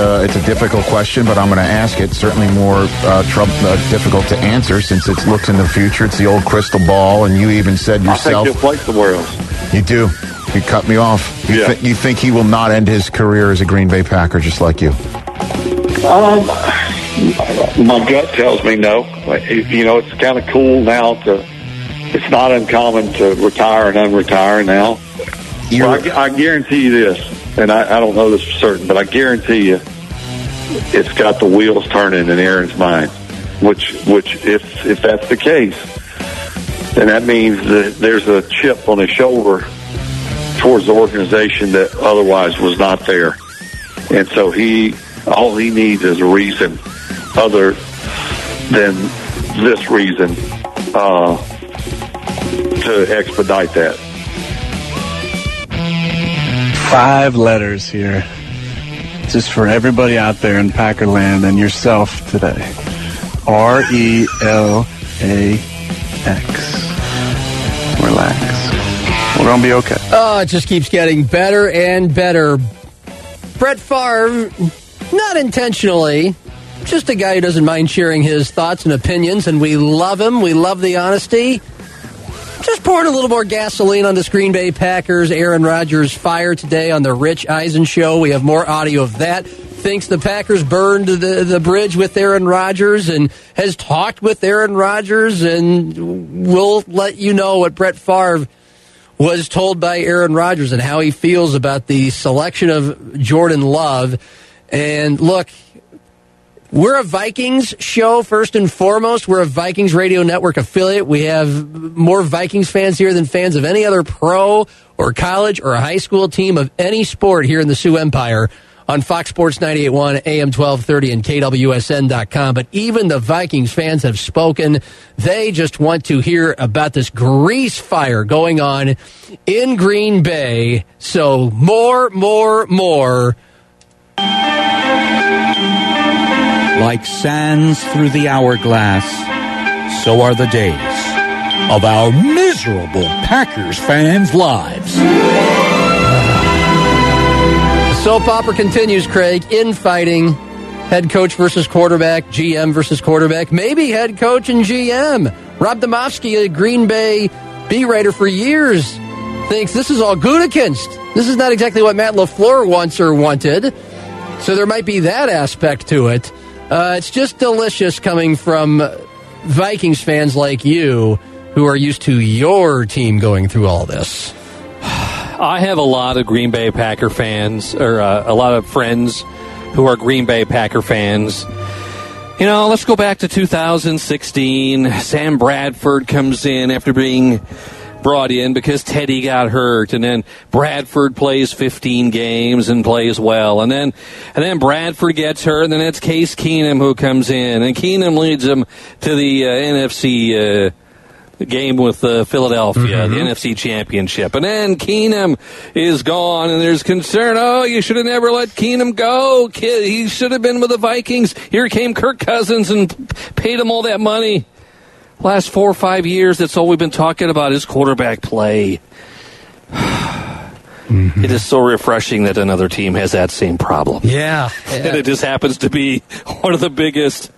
uh, it's a difficult question, but I'm going to ask it. Certainly more uh, trouble, uh, difficult to answer since it looks in the future. It's the old crystal ball, and you even said yourself. I think he'll play somewhere else. You do. You cut me off. You, Yeah. thi- you think he will not end his career as a Green Bay Packer just like you? Um, my gut tells me no. You know, it's kind of cool now to. It's not uncommon to retire and unretire now. Well, I, I guarantee you this, and I, I don't know this for certain, but I guarantee you, it's got the wheels turning in Aaron's mind. Which, which, if if that's the case, then that means that there's a chip on his shoulder towards the organization that otherwise was not there. And so he, all he needs is a reason other than this reason uh, to expedite that. Five letters here. Just for everybody out there in Packerland and yourself today. R E L A X. Relax. We're going to be okay. Oh, it just keeps getting better and better. Brett Favre, not intentionally, just a guy who doesn't mind sharing his thoughts and opinions, and we love him. We love the honesty. Just pouring a little more gasoline on this Green Bay Packers Aaron Rodgers fire today on the Rich Eisen show. We have more audio of that. Thinks the Packers burned the, the bridge with Aaron Rodgers and has talked with Aaron Rodgers, and we'll let you know what Brett Favre was told by Aaron Rodgers and how he feels about the selection of Jordan Love. And look, we're a Vikings show first and foremost. We're a Vikings radio network affiliate. We have more Vikings fans here than fans of any other pro or college or high school team of any sport here in the Sioux Empire on Fox Sports 98.1, AM 1230, and KWSN.com. But even the Vikings fans have spoken. They just want to hear about this grease fire going on in Green Bay. So more, more, more. Like sands through the hourglass, so are the days of our miserable Packers fans' lives. The soap opera continues, Craig. Infighting. Head coach versus quarterback, GM versus quarterback, maybe head coach and GM. Rob Demovsky, a Green Bay B writer for years, thinks this is all Gutekunst. This is not exactly what Matt LaFleur wants or wanted. So there might be that aspect to it. Uh, it's just delicious coming from Vikings fans like you who are used to your team going through all this. I have a lot of Green Bay Packer fans, or uh, a lot of friends who are Green Bay Packer fans. You know, let's go back to 2016. Sam Bradford comes in after being brought in because Teddy got hurt, and then Bradford plays 15 games and plays well, and then and then Bradford gets hurt, and then it's Case Keenum who comes in, and Keenum leads them to the uh, NFC. Uh, game with uh, Philadelphia, the NFC Championship. And then Keenum is gone, and there's concern. Oh, you should have never let Keenum go. Kid, he should have been with the Vikings. Here came Kirk Cousins and paid him all that money. Last four or five years, that's all we've been talking about is quarterback play. Mm-hmm. It is so refreshing that another team has that same problem. Yeah. And it just happens to be one of the biggest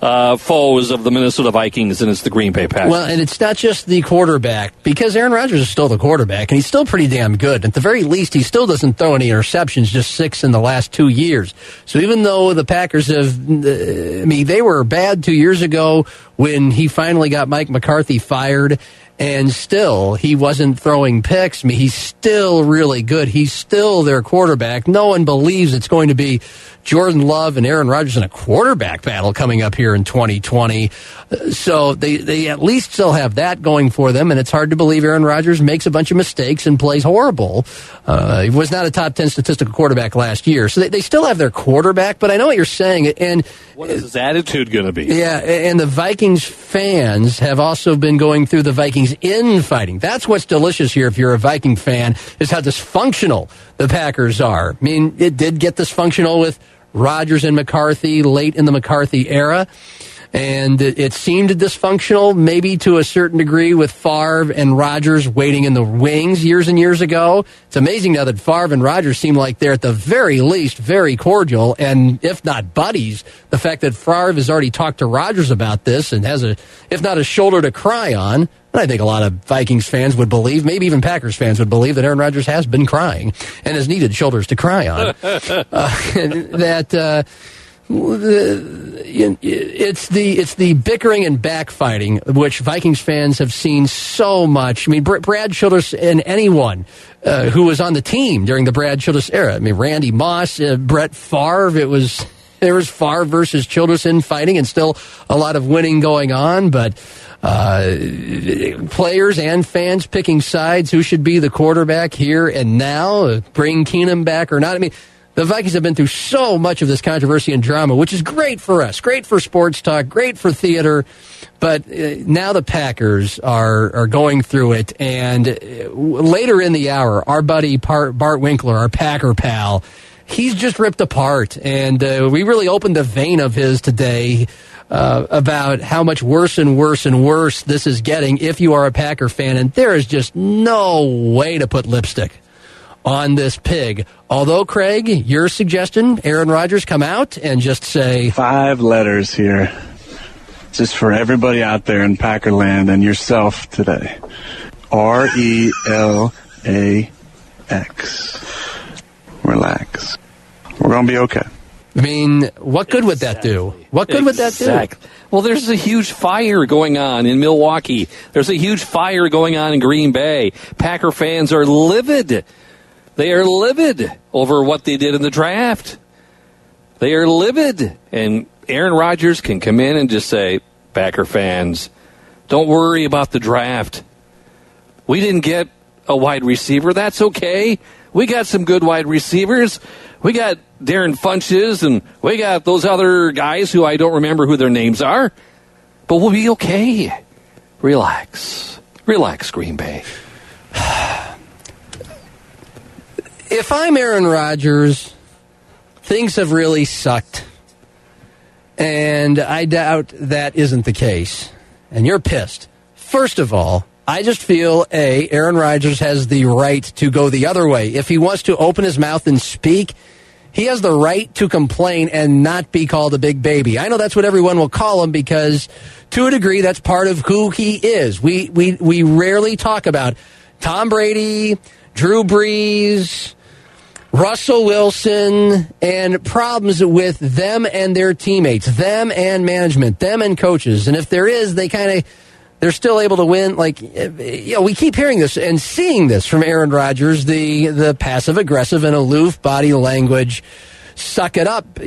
uh, foes of the Minnesota Vikings, and it's the Green Bay Packers. Well, and it's not just the quarterback because Aaron Rodgers is still the quarterback, and he's still pretty damn good. At the very least, he still doesn't throw any interceptions, just six in the last two years. So even though the Packers have, uh, I mean, they were bad two years ago when he finally got Mike McCarthy fired. And still, he wasn't throwing picks. I mean, he's still really good. He's still their quarterback. No one believes it's going to be Jordan Love and Aaron Rodgers in a quarterback battle coming up here in 2020. So they, they at least still have that going for them, and it's hard to believe Aaron Rodgers makes a bunch of mistakes and plays horrible. Uh, he was not a top 10 statistical quarterback last year. So they, they still have their quarterback, but I know what you're saying. And what is his attitude going to be? yeah, and the Vikings fans have also been going through the Vikings infighting. That's what's delicious here if you're a Viking fan, is how dysfunctional the Packers are. I mean, it did get dysfunctional with Rodgers and McCarthy late in the McCarthy era. And it, seemed dysfunctional, maybe to a certain degree, with Favre and Rodgers waiting in the wings years and years ago. It's amazing now that Favre and Rodgers seem like they're at the very least very cordial, and if not buddies. The fact that Favre has already talked to Rodgers about this and has a, if not a shoulder to cry on, And I think a lot of Vikings fans would believe, maybe even Packers fans would believe that Aaron Rodgers has been crying and has needed shoulders to cry on. uh, that. Uh, it's the it's the bickering and backfighting which Vikings fans have seen so much. I mean, Brad Childress and anyone uh, who was on the team during the Brad Childress era. I mean, Randy Moss, uh, Brett Favre. It was there was Favre versus Childress in fighting, and still a lot of winning going on, but. Uh, players and fans picking sides who should be the quarterback here and now, bring Keenum back or not. I mean, the Vikings have been through so much of this controversy and drama, which is great for us, great for sports talk, great for theater. But uh, now the Packers are are going through it, and uh, later in the hour, our buddy Bart, Winkler, our Packer pal, he's just ripped apart, and uh, we really opened a vein of his today. Uh, about how much worse and worse and worse this is getting if you are a Packer fan, and there is just no way to put lipstick on this pig. Although, Craig, your suggestion, Aaron Rodgers come out and just say five letters here, just for everybody out there in Packerland and yourself today. R E L A X. Relax. We're gonna be okay. I mean, what good would that do? What good would that do? Well, there's a huge fire going on in Milwaukee. There's a huge fire going on in Green Bay. Packer fans are livid they are livid over what they did in the draft. They are livid. And Aaron Rodgers can come in and just say, Packer fans, don't worry about the draft. We didn't get a wide receiver. That's okay. We got some good wide receivers. We got Darren Funchess and we got those other guys who I don't remember who their names are. But we'll be okay. Relax. Relax, Green Bay. If I'm Aaron Rodgers, things have really sucked. And I doubt that isn't the case. And you're pissed. First of all, I just feel A, Aaron Rodgers has the right to go the other way. If he wants to open his mouth and speak, he has the right to complain and not be called a big baby. I know that's what everyone will call him because to a degree that's part of who he is. We we we rarely talk about Tom Brady, Drew Brees, Russell Wilson and problems with them and their teammates, them and management, them and coaches. And if there is, they kind of they're still able to win. Like you know, we keep hearing this and seeing this from Aaron Rodgers, the the passive aggressive and aloof body language, suck it up.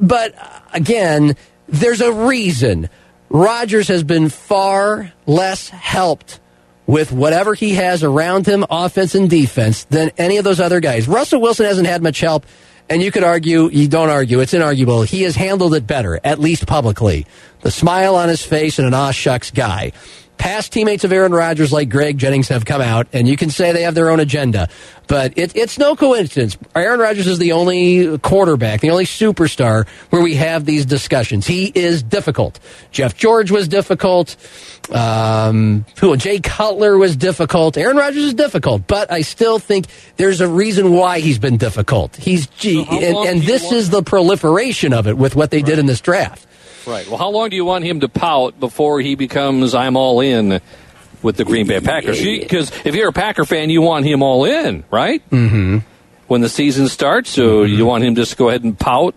But again, there's a reason Rodgers has been far less helped with whatever he has around him, offense and defense, than any of those other guys. Russell Wilson hasn't had much help, and you could argue, you don't argue, it's inarguable. He has handled it better, at least publicly. The smile on his face and an aw shucks guy. Past teammates of Aaron Rodgers like Greg Jennings have come out, and you can say they have their own agenda. But it, it's no coincidence. Aaron Rodgers is the only quarterback, the only superstar where we have these discussions. He is difficult. Jeff George was difficult. Um, who? Jay Cutler was difficult. Aaron Rodgers is difficult, but I still think there's a reason why he's been difficult. He's so and, and this is the proliferation of it with what they right. did in this draft. Right. Well, how long do you want him to pout before he becomes I'm all in with the Green Bay Packers? Because if you're a Packer fan, you want him all in, right? Mm-hmm. When the season starts, so mm-hmm. you want him just to go ahead and pout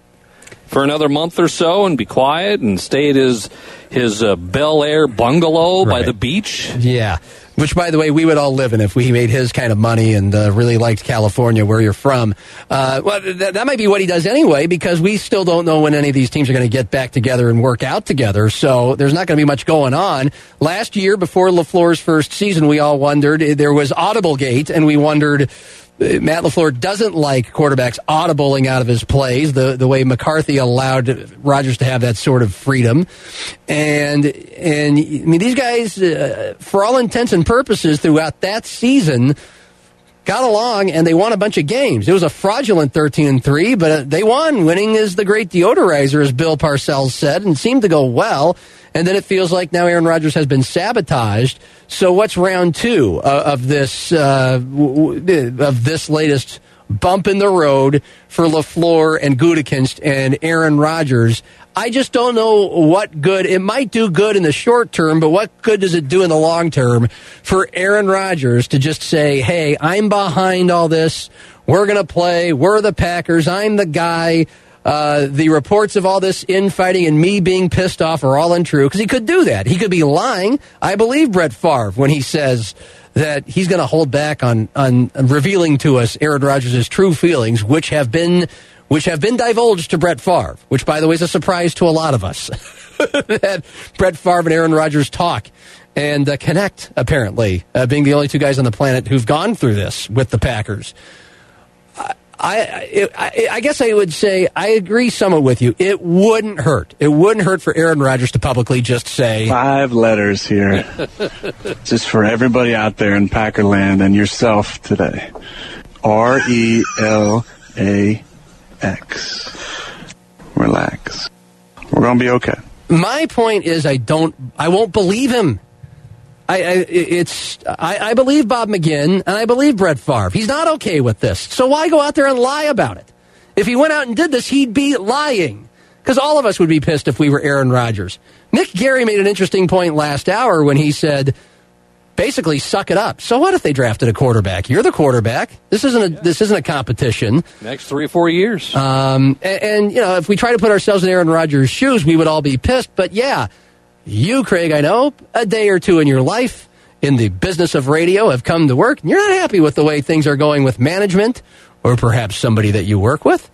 for another month or so and be quiet and stay at his his uh, Bel Air bungalow right. by the beach. Yeah. Which, by the way, we would all live in if we made his kind of money and uh, really liked California, where you're from. Uh, well, th- that might be what he does anyway, because we still don't know when any of these teams are going to get back together and work out together. So there's not going to be much going on. Last year, before LaFleur's first season, we all wondered there was Audible Gate, and we wondered Matt LaFleur doesn't like quarterbacks audibling out of his plays the, the way McCarthy allowed Rodgers to have that sort of freedom. And, and I mean, these guys, uh, for all intents and purposes, throughout that season, got along and they won a bunch of games. It was a fraudulent 13 and 3, but uh, they won. Winning is the great deodorizer, as Bill Parcells said, and seemed to go well. And then it feels like now Aaron Rodgers has been sabotaged. So what's round two uh, of this uh, of this latest bump in the road for LaFleur and Gutekunst and Aaron Rodgers? I just don't know what good it might do good in the short term, but what good does it do in the long term for Aaron Rodgers to just say, "Hey, I'm behind all this. We're going to play. We're the Packers. I'm the guy." Uh, the reports of all this infighting and me being pissed off are all untrue because he could do that. He could be lying. I believe Brett Favre when he says that he's going to hold back on on revealing to us Aaron Rodgers' true feelings, which have been which have been divulged to Brett Favre, which by the way is a surprise to a lot of us that Brett Favre and Aaron Rodgers talk and uh, connect. Apparently, uh, being the only two guys on the planet who've gone through this with the Packers. I, I, I, guess I would say I agree somewhat with you. It wouldn't hurt. It wouldn't hurt for Aaron Rodgers to publicly just say five letters here, just for everybody out there in Packerland and yourself today. R E L A X. Relax. We're gonna be okay. My point is, I don't. I won't believe him. I, I it's I, I, believe Bob McGinn and I believe Brett Favre. He's not okay with this, so why go out there and lie about it? If he went out and did this, he'd be lying because all of us would be pissed if we were Aaron Rodgers. Nick Gary made an interesting point last hour when he said, basically, suck it up. So what if they drafted a quarterback? You're the quarterback. This isn't a yeah. this isn't a competition. Next three or four years. Um, and, and you know, if we try to put ourselves in Aaron Rodgers' shoes, we would all be pissed. But yeah you, Craig, I know, a day or two in your life in the business of radio have come to work, and you're not happy with the way things are going with management or perhaps somebody that you work with.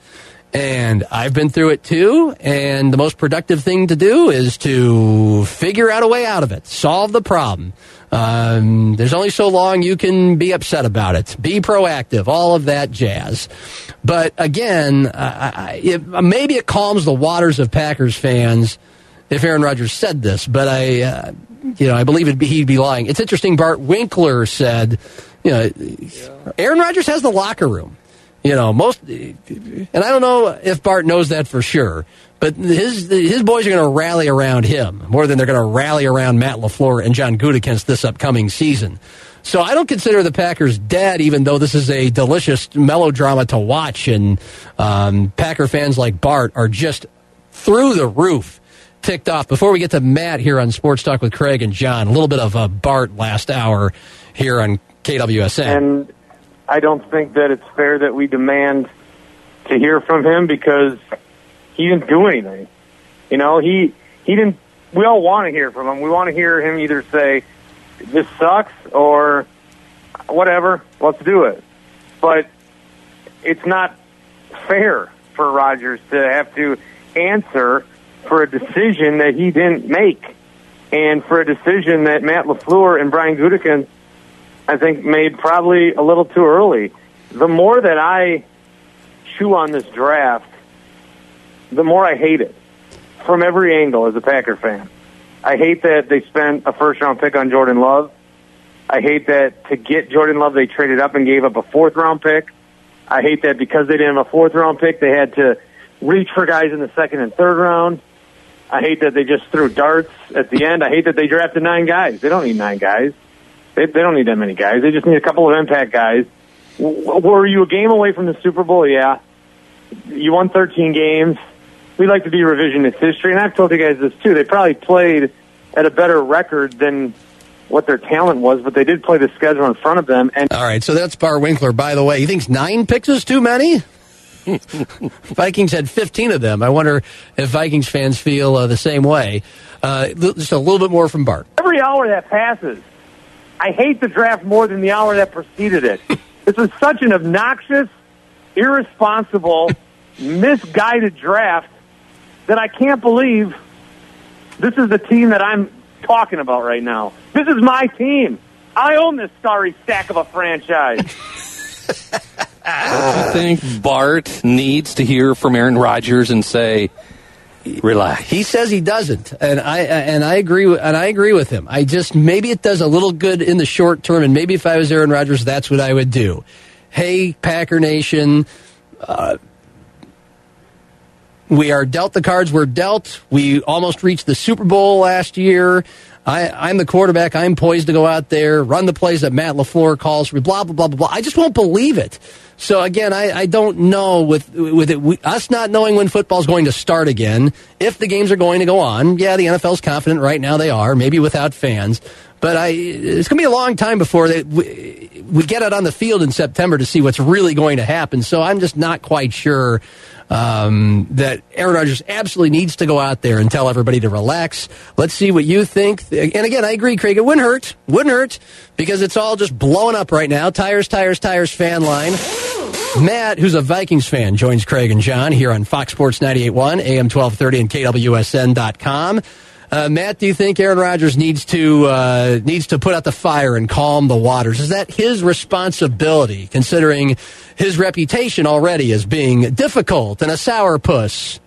And I've been through it too. And the most productive thing to do is to figure out a way out of it, solve the problem. Um, there's only so long you can be upset about it. Be proactive, all of that jazz. But again, it, maybe it calms the waters of Packers fans if Aaron Rodgers said this, but I, uh, you know, I believe be, he'd be lying. It's interesting. Bart Winkler said, you know, Aaron Rodgers has the locker room. You know, most, and I don't know if Bart knows that for sure, but his his boys are going to rally around him more than they're going to rally around Matt LaFleur and John Gutekunst this upcoming season. So I don't consider the Packers dead, even though this is a delicious melodrama to watch, and um, Packer fans like Bart are just through the roof ticked off. Before we get to Matt here on Sports Talk with Craig and John, a little bit of a Bart last hour here on KWSN. And I don't think that it's fair that we demand to hear from him because he didn't do anything. You know, he he didn't. We all want to hear from him. We want to hear him either say, "This sucks," or "Whatever, let's do it." But it's not fair for Rodgers to have to answer for a decision that he didn't make, and for a decision that Matt LaFleur and Brian Gutekunst, I think, made probably a little too early. The more that I chew on this draft, the more I hate it from every angle as a Packer fan. I hate that they spent a first round pick on Jordan Love. I hate that to get Jordan Love, they traded up and gave up a fourth round pick. I hate that because they didn't have a fourth round pick, they had to reach for guys in the second and third round. I hate that they just threw darts at the end. I hate that they drafted nine guys. They don't need nine guys. They, they don't need that many guys. They just need a couple of impact guys. Were you a game away from the Super Bowl? Yeah. You won 13 games. We like to be revisionist history, and I've told you guys this too. They probably played at a better record than what their talent was, but they did play the schedule in front of them. And all right, so that's Bar Winkler. By the way, he thinks nine picks is too many. Vikings had 15 of them. I wonder if Vikings fans feel uh, the same way. Uh, just a little bit more from Bart. Every hour that passes, I hate the draft more than the hour that preceded it. this was such an obnoxious, irresponsible, misguided draft that I can't believe this is the team that I'm talking about right now. This is my team. I own this sorry sack of a franchise. Do you think Bart needs to hear from Aaron Rodgers and say, Relax. He says he doesn't, and I and I agree with, and I agree with him. I just maybe it does a little good in the short term, and maybe if I was Aaron Rodgers, that's what I would do. Hey, Packer Nation. Uh, we are dealt the cards we're dealt. We almost reached the Super Bowl last year. I, am the quarterback. I'm poised to go out there, run the plays that Matt LaFleur calls for, blah, blah, blah, blah, blah. I just won't believe it. So again, I, I don't know with with it, we, us not knowing when football is going to start again, if the games are going to go on. Yeah, the NFL's confident right now they are, maybe without fans. But I, it's going to be a long time before they, we, we get out on the field in September to see what's really going to happen. So I'm just not quite sure um, that Aaron Rodgers absolutely needs to go out there and tell everybody to relax. Let's see what you think. And again, I agree, Craig. It wouldn't hurt. Wouldn't hurt because it's all just blowing up right now. Tires, tires, tires fan line. Matt, who's a Vikings fan, joins Craig and John here on Fox Sports 98.1, AM 1230 and KWSN.com. Uh, Matt, do you think Aaron Rodgers needs to uh, needs to put out the fire and calm the waters? Is that his responsibility, considering his reputation already as being difficult and a sourpuss?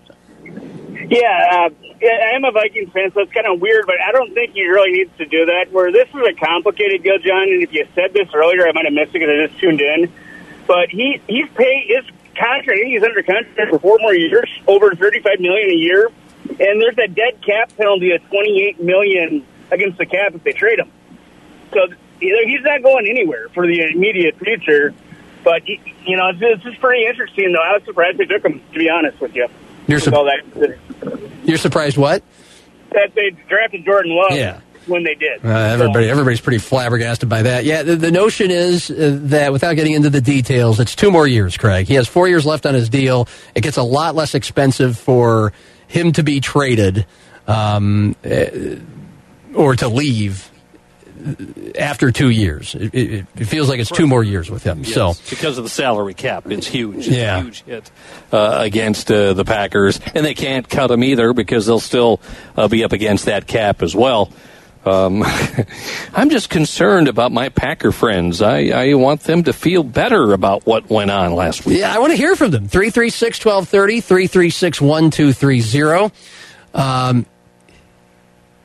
Yeah, uh, I am a Vikings fan, so it's kind of weird, but I don't think he really needs to do that. Where this is a complicated deal, John, and if you said this earlier, I might have missed it because I just tuned in. But he he's paid his contract. He's under contract for four more years, over thirty-five million a year and there's a dead cap penalty of 28 million against the cap if they trade him. So he's not going anywhere for the immediate future. But you know, it's just pretty interesting. Though I was surprised they took him. To be honest with you, you're, su- you're surprised what? That they drafted Jordan Love. Yeah when they did. Uh, everybody, everybody's pretty flabbergasted by that. Yeah, the, the notion is uh, that without getting into the details, it's two more years. Craig, he has four years left on his deal. It gets a lot less expensive for him to be traded um, eh, or to leave after two years. It, it, it, feels like it's two more years with him. Yes, so because of the salary cap, it's huge. It's yeah. a huge hit uh, against uh, the Packers, and they can't cut him either because they'll still uh, be up against that cap as well. Um, I'm just concerned about my Packer friends. I, I want them to feel better about what went on last week. Yeah, I want to hear from them. 336 1230, 336 1230. Um,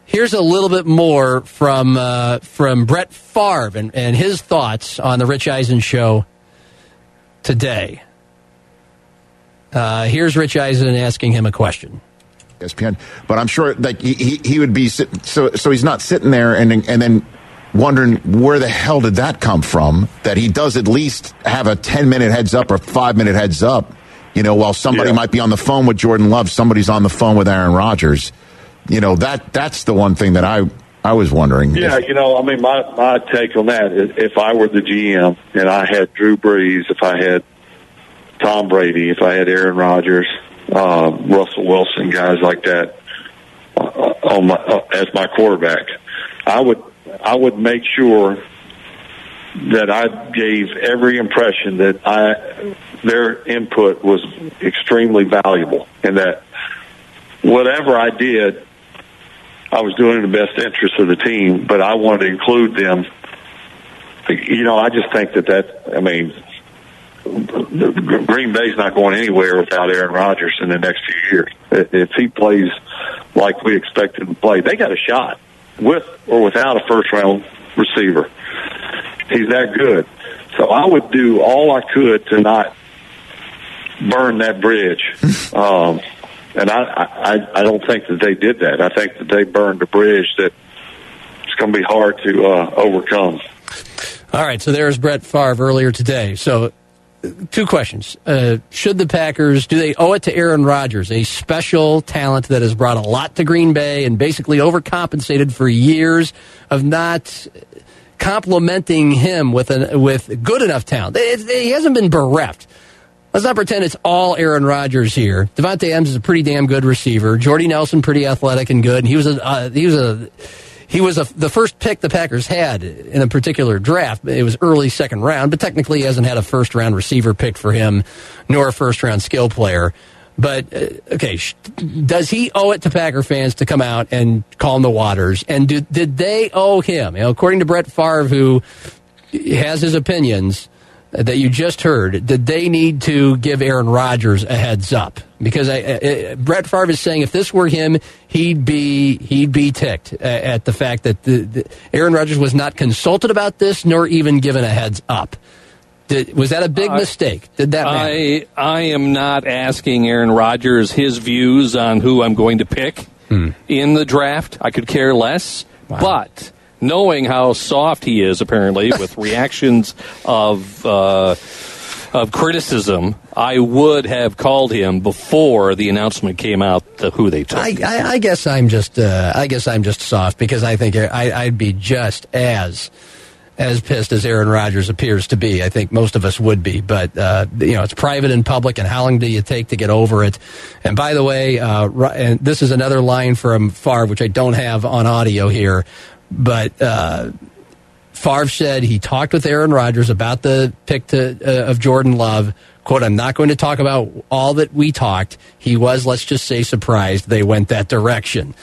here's a little bit more from, uh, from Brett Favre and, and his thoughts on the Rich Eisen show today. Uh, here's Rich Eisen asking him a question. ESPN. But I'm sure like he, he, he would be sit, so so he's not sitting there and and then wondering where the hell did that come from that he does at least have a 10 minute heads up or 5 minute heads up you know while somebody yeah. might be on the phone with Jordan Love somebody's on the phone with Aaron Rodgers you know that that's the one thing that I I was wondering. Yeah, you know, I mean, my my take on that is if I were the GM and I had Drew Brees, if I had Tom Brady, if I had Aaron Rodgers, uh, Russell Wilson, guys like that uh, on my, uh, as my quarterback. I would I would make sure that I gave every impression that I their input was extremely valuable, and that whatever I did, I was doing in the best interest of the team. But I wanted to include them. You know, I just think that that I mean Green Bay's not going anywhere without Aaron Rodgers in the next few years. If he plays like we expect him to play, they got a shot with or without a first round receiver. He's that good. So I would do all I could to not burn that bridge. um, and I, I, I don't think that they did that. I think that they burned a bridge that it's going to be hard to uh, overcome. All right, so there's Brett Favre earlier today. So two questions. Uh, should the Packers, do they owe it to Aaron Rodgers, a special talent that has brought a lot to Green Bay and basically overcompensated for years of not complementing him with, an, with good enough talent? It, it, he hasn't been bereft. Let's not pretend it's all Aaron Rodgers here. Davante Adams is a pretty damn good receiver. Jordy Nelson, pretty athletic and good. And he was a, uh, he was a, he was a, the first pick the Packers had in a particular draft. It was early second round, but technically he hasn't had a first round receiver pick for him, nor a first round skill player. But uh, okay, sh- does he owe it to Packer fans to come out and calm the waters? And do, did they owe him? You know, according to Brett Favre, who has his opinions, that you just heard, did they need to give Aaron Rodgers a heads up? Because I, I, Brett Favre is saying if this were him, he'd be he'd be ticked at the fact that the, the Aaron Rodgers was not consulted about this nor even given a heads up. Did, was that a big mistake? Did that matter? I I am not asking Aaron Rodgers his views on who I'm going to pick Hmm. in the draft. I could care less. Wow. But knowing how soft he is, apparently, with reactions of uh, of criticism, I would have called him before the announcement came out the, who they took. I, I, I guess I'm just uh, I guess I'm just soft because I think I, I'd be just as as pissed as Aaron Rodgers appears to be. I think most of us would be, but uh, you know it's private and public, and how long do you take to get over it? And by the way, uh, and this is another line from Favre, which I don't have on audio here, but. Uh, Favre said he talked with Aaron Rodgers about the pick to, uh, of Jordan Love. Quote, I'm not going to talk about all that we talked. He was, let's just say, surprised they went that direction.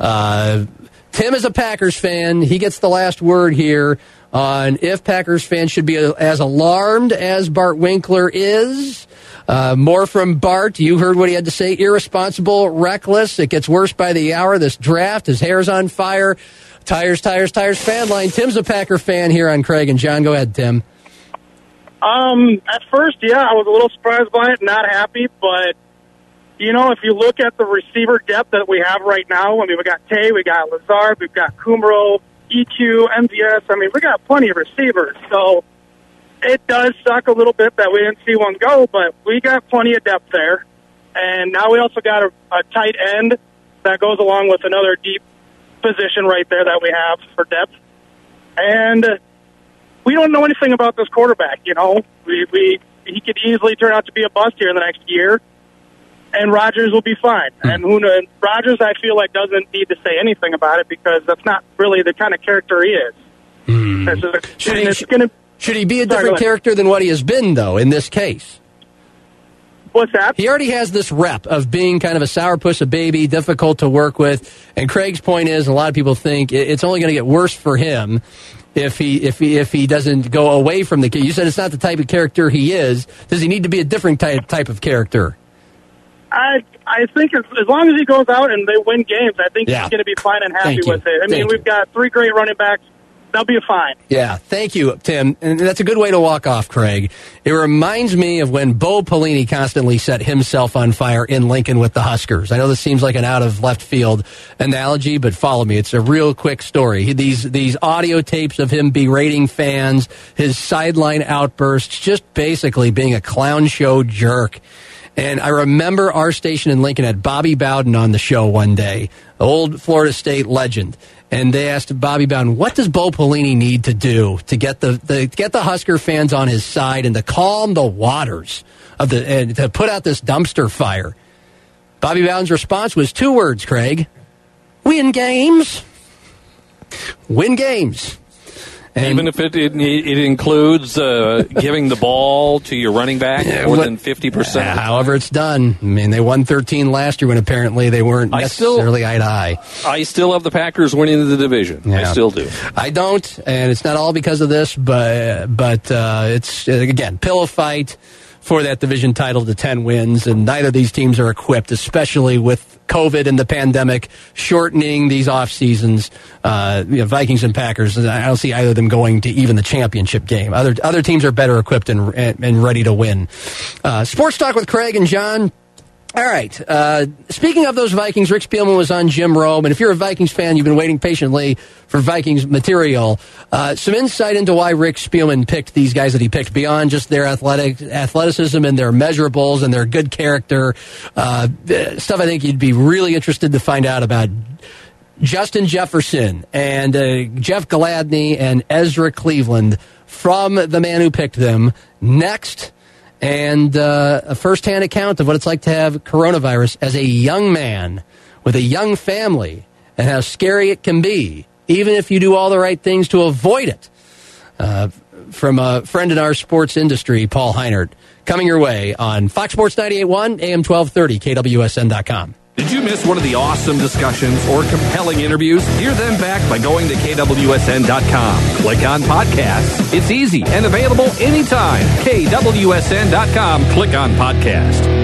Uh, Tim is a Packers fan. He gets the last word here on if Packers fans should be as alarmed as Bart Winkler is. Uh, more from Bart. You heard what he had to say. Irresponsible, reckless. It gets worse by the hour. This draft, his hair's on fire. Tires, tires, tires. Fan line. Tim's a Packer fan here on Craig and John. Go ahead, Tim. Um, at first, yeah, I was a little surprised by it, not happy, but you know, if you look at the receiver depth that we have right now, I mean, we got Tay, we got Lazard, we've got Kumerow, EQ, MVS. I mean, we got plenty of receivers. So it does suck a little bit that we didn't see one go, but we got plenty of depth there. And now we also got a, a tight end that goes along with another deep position right there that we have for depth. And we don't know anything about this quarterback. You know, we, we he could easily turn out to be a bust here in the next year, and Rodgers will be fine. Hmm. And who knows? Rodgers, I feel like doesn't need to say anything about it because that's not really the kind of character he is. Hmm. A- Should he, gonna. should he be a Sorry, different character than what he has been, though, in this case? What's that? He already has this rep of being kind of a sourpuss, a baby, difficult to work with. And Craig's point is, a lot of people think it's only going to get worse for him if he if he if he doesn't go away from the. Kid. You said it's not the type of character he is. Does he need to be a different type type of character? I I think as, as long as he goes out and they win games, I think Yeah. he's going to be fine and happy Thank you. with it. I mean, Thank we've got three great running backs. They'll be fine. Yeah, thank you, Tim. And that's a good way to walk off, Craig. It reminds me of when Bo Pelini constantly set himself on fire in Lincoln with the Huskers. I know this seems like an out of left field analogy, but follow me. It's a real quick story. These these audio tapes of him berating fans, his sideline outbursts, just basically being a clown show jerk. And I remember our station in Lincoln had Bobby Bowden on the show one day, old Florida State legend. And they asked Bobby Bowden, what does Bo Pelini need to do to get the, the get the Husker fans on his side and to calm the waters of the and to put out this dumpster fire? Bobby Bowden's response was two words, Craig. Win games. Win games. And Even if it it, it includes uh, giving the ball to your running back more than fifty percent. Yeah, however it's done. I mean, they won 13 last year when apparently they weren't I still- necessarily eye to eye. I still have the Packers winning the division. I still do. I don't, and it's not all because of this, but but uh, it's again pillow fight for that division title to 10 wins, and neither of these teams are equipped, especially with COVID and the pandemic shortening these off seasons. Uh, you know, Vikings and Packers, I don't see either of them going to even the championship game. Other other teams are better equipped and and, and ready to win. Uh, Sports talk with Craig and John. All right. Uh, speaking of those Vikings, Rick Spielman was on Jim Rome, and if you're a Vikings fan, you've been waiting patiently for Vikings material. Uh, some insight into why Rick Spielman picked these guys that he picked beyond just their athletic athleticism and their measurables and their good character uh, stuff. I think you'd be really interested to find out about. Justin Jefferson and uh, Jeff Gladney and Ezra Cleveland from the man who picked them. Next, and uh, a firsthand account of what it's like to have coronavirus as a young man with a young family and how scary it can be, even if you do all the right things to avoid it. Uh, from a friend in our sports industry, Paul Heinert, coming your way on Fox Sports 98.1, AM 1230, KWSN.com. Did you miss one of the awesome discussions or compelling interviews? Hear them back by going to KWSN.com. Click on podcasts. It's easy and available anytime. KWSN.com. Click on podcast.